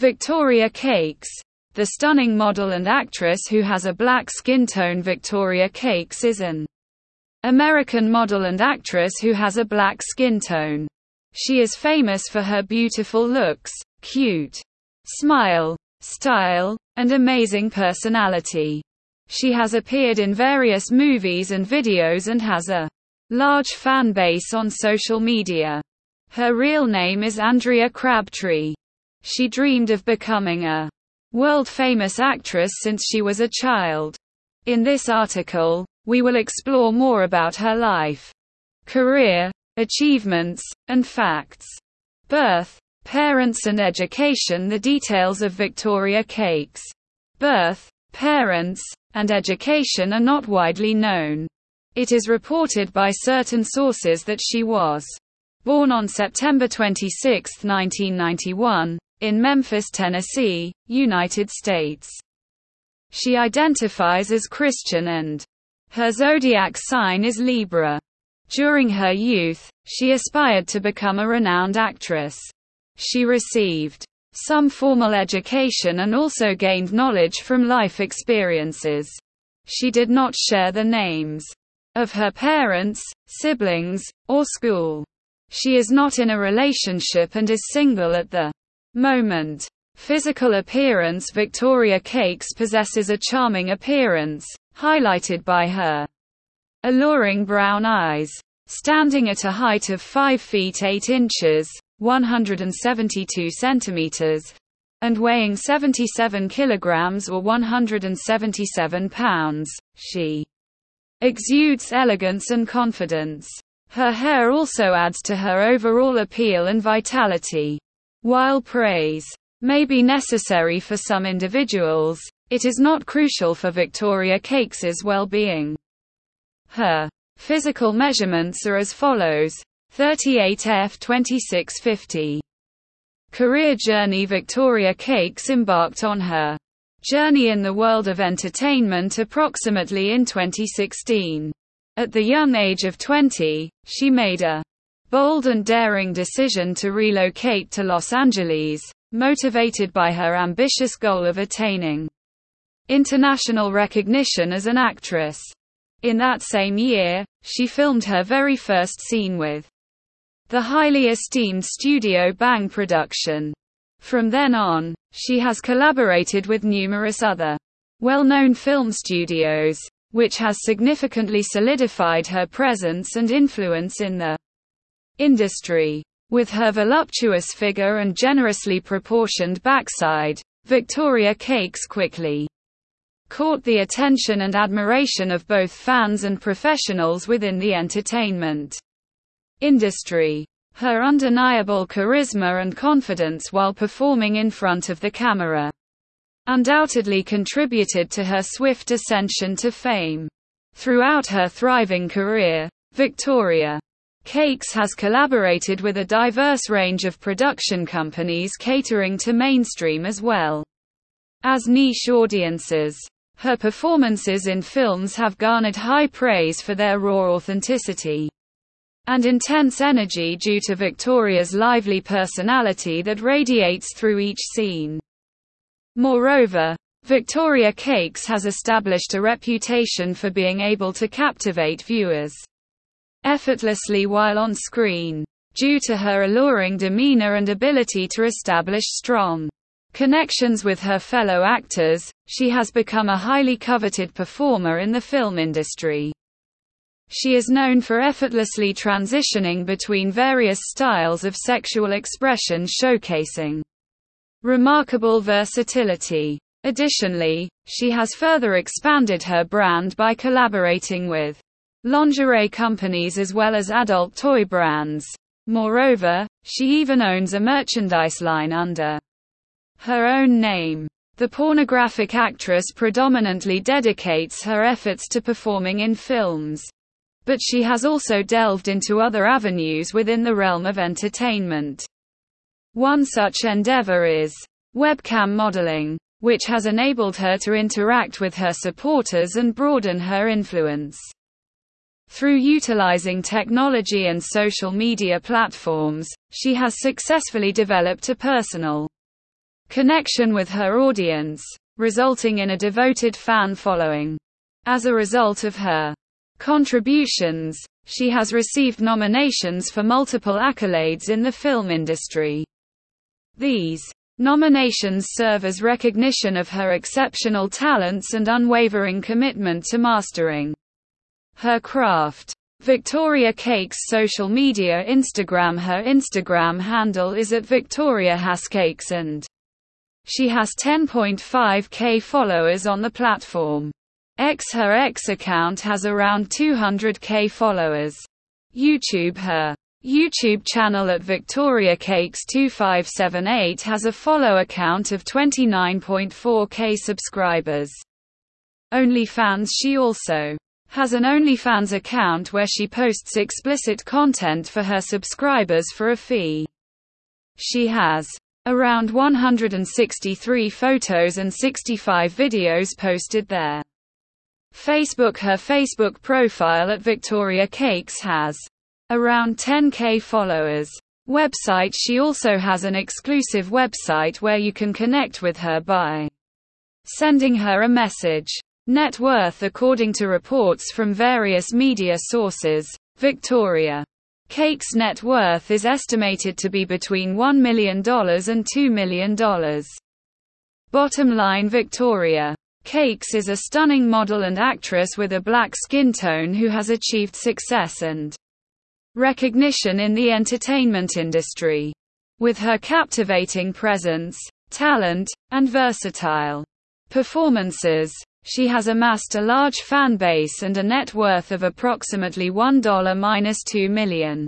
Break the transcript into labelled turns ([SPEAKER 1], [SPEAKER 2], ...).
[SPEAKER 1] Victoria Cakes. The stunning model and actress who has a black skin tone Victoria Cakes is an American model and actress who has a black skin tone. She is famous for her beautiful looks, cute smile, style, and amazing personality. She has appeared in various movies and videos and has a large fan base on social media. Her real name is Andrea Crabtree. She dreamed of becoming a world-famous actress since she was a child. In this article, we will explore more about her life, career, achievements, and facts. Birth, parents and education The details of Victoria Cakes' birth, parents, and education are not widely known. It is reported by certain sources that she was born on September 26, 1991, in Memphis, Tennessee, United States. She identifies as Christian and her zodiac sign is Libra. During her youth, she aspired to become a renowned actress. She received some formal education and also gained knowledge from life experiences. She did not share the names of her parents, siblings, or school. She is not in a relationship and is single at the Moment. Physical appearance Victoria Cakes possesses a charming appearance, highlighted by her alluring brown eyes. Standing at a height of 5 feet 8 inches, 172 centimeters, and weighing 77 kilograms or 177 pounds, she exudes elegance and confidence. Her hair also adds to her overall appeal and vitality. While praise may be necessary for some individuals, it is not crucial for Victoria Cakes' well-being. Her physical measurements are as follows 38 f 2650. Career journey Victoria Cakes embarked on her journey in the world of entertainment approximately in 2016. At the young age of 20, she made a bold and daring decision to relocate to Los Angeles, motivated by her ambitious goal of attaining international recognition as an actress. In that same year, she filmed her very first scene with the highly esteemed Studio Bang production. From then on, she has collaborated with numerous other well-known film studios, which has significantly solidified her presence and influence in the industry. With her voluptuous figure and generously proportioned backside, Victoria Cakes quickly caught the attention and admiration of both fans and professionals within the entertainment industry. Her undeniable charisma and confidence while performing in front of the camera undoubtedly contributed to her swift ascension to fame. Throughout her thriving career, Victoria Cakes has collaborated with a diverse range of production companies catering to mainstream as well as niche audiences. Her performances in films have garnered high praise for their raw authenticity and intense energy due to Victoria's lively personality that radiates through each scene. Moreover, Victoria Cakes has established a reputation for being able to captivate viewers effortlessly while on screen. Due to her alluring demeanor and ability to establish strong connections with her fellow actors, she has become a highly coveted performer in the film industry. She is known for effortlessly transitioning between various styles of sexual expression showcasing remarkable versatility. Additionally, she has further expanded her brand by collaborating with lingerie companies as well as adult toy brands. Moreover, she even owns a merchandise line under her own name. The pornographic actress predominantly dedicates her efforts to performing in films. But she has also delved into other avenues within the realm of entertainment. One such endeavor is webcam modeling, which has enabled her to interact with her supporters and broaden her influence. Through utilizing technology and social media platforms, she has successfully developed a personal connection with her audience, resulting in a devoted fan following. As a result of her contributions, she has received nominations for multiple accolades in the film industry. These nominations serve as recognition of her exceptional talents and unwavering commitment to mastering her craft. Victoria Cakes social media Instagram Her Instagram handle is at Victoria Has Cakes and she has 10.5k followers on the platform. X Her X account has around 200k followers. YouTube Her YouTube channel at Victoria Cakes 2578 has a follow account of 29.4k subscribers. OnlyFans She also has an OnlyFans account where she posts explicit content for her subscribers for a fee. She has around 163 photos and 65 videos posted there. Facebook Her Facebook profile at Victoria Cakes has around 10k followers. Website She also has an exclusive website where you can connect with her by sending her a message. Net worth According to reports from various media sources, Victoria Cake's net worth is estimated to be between $1 million and $2 million. Bottom line Victoria Cakes is a stunning model and actress with a black skin tone who has achieved success and recognition in the entertainment industry. With her captivating presence, talent, and versatile performances, she has amassed a large fan base and a net worth of approximately $1-2 million.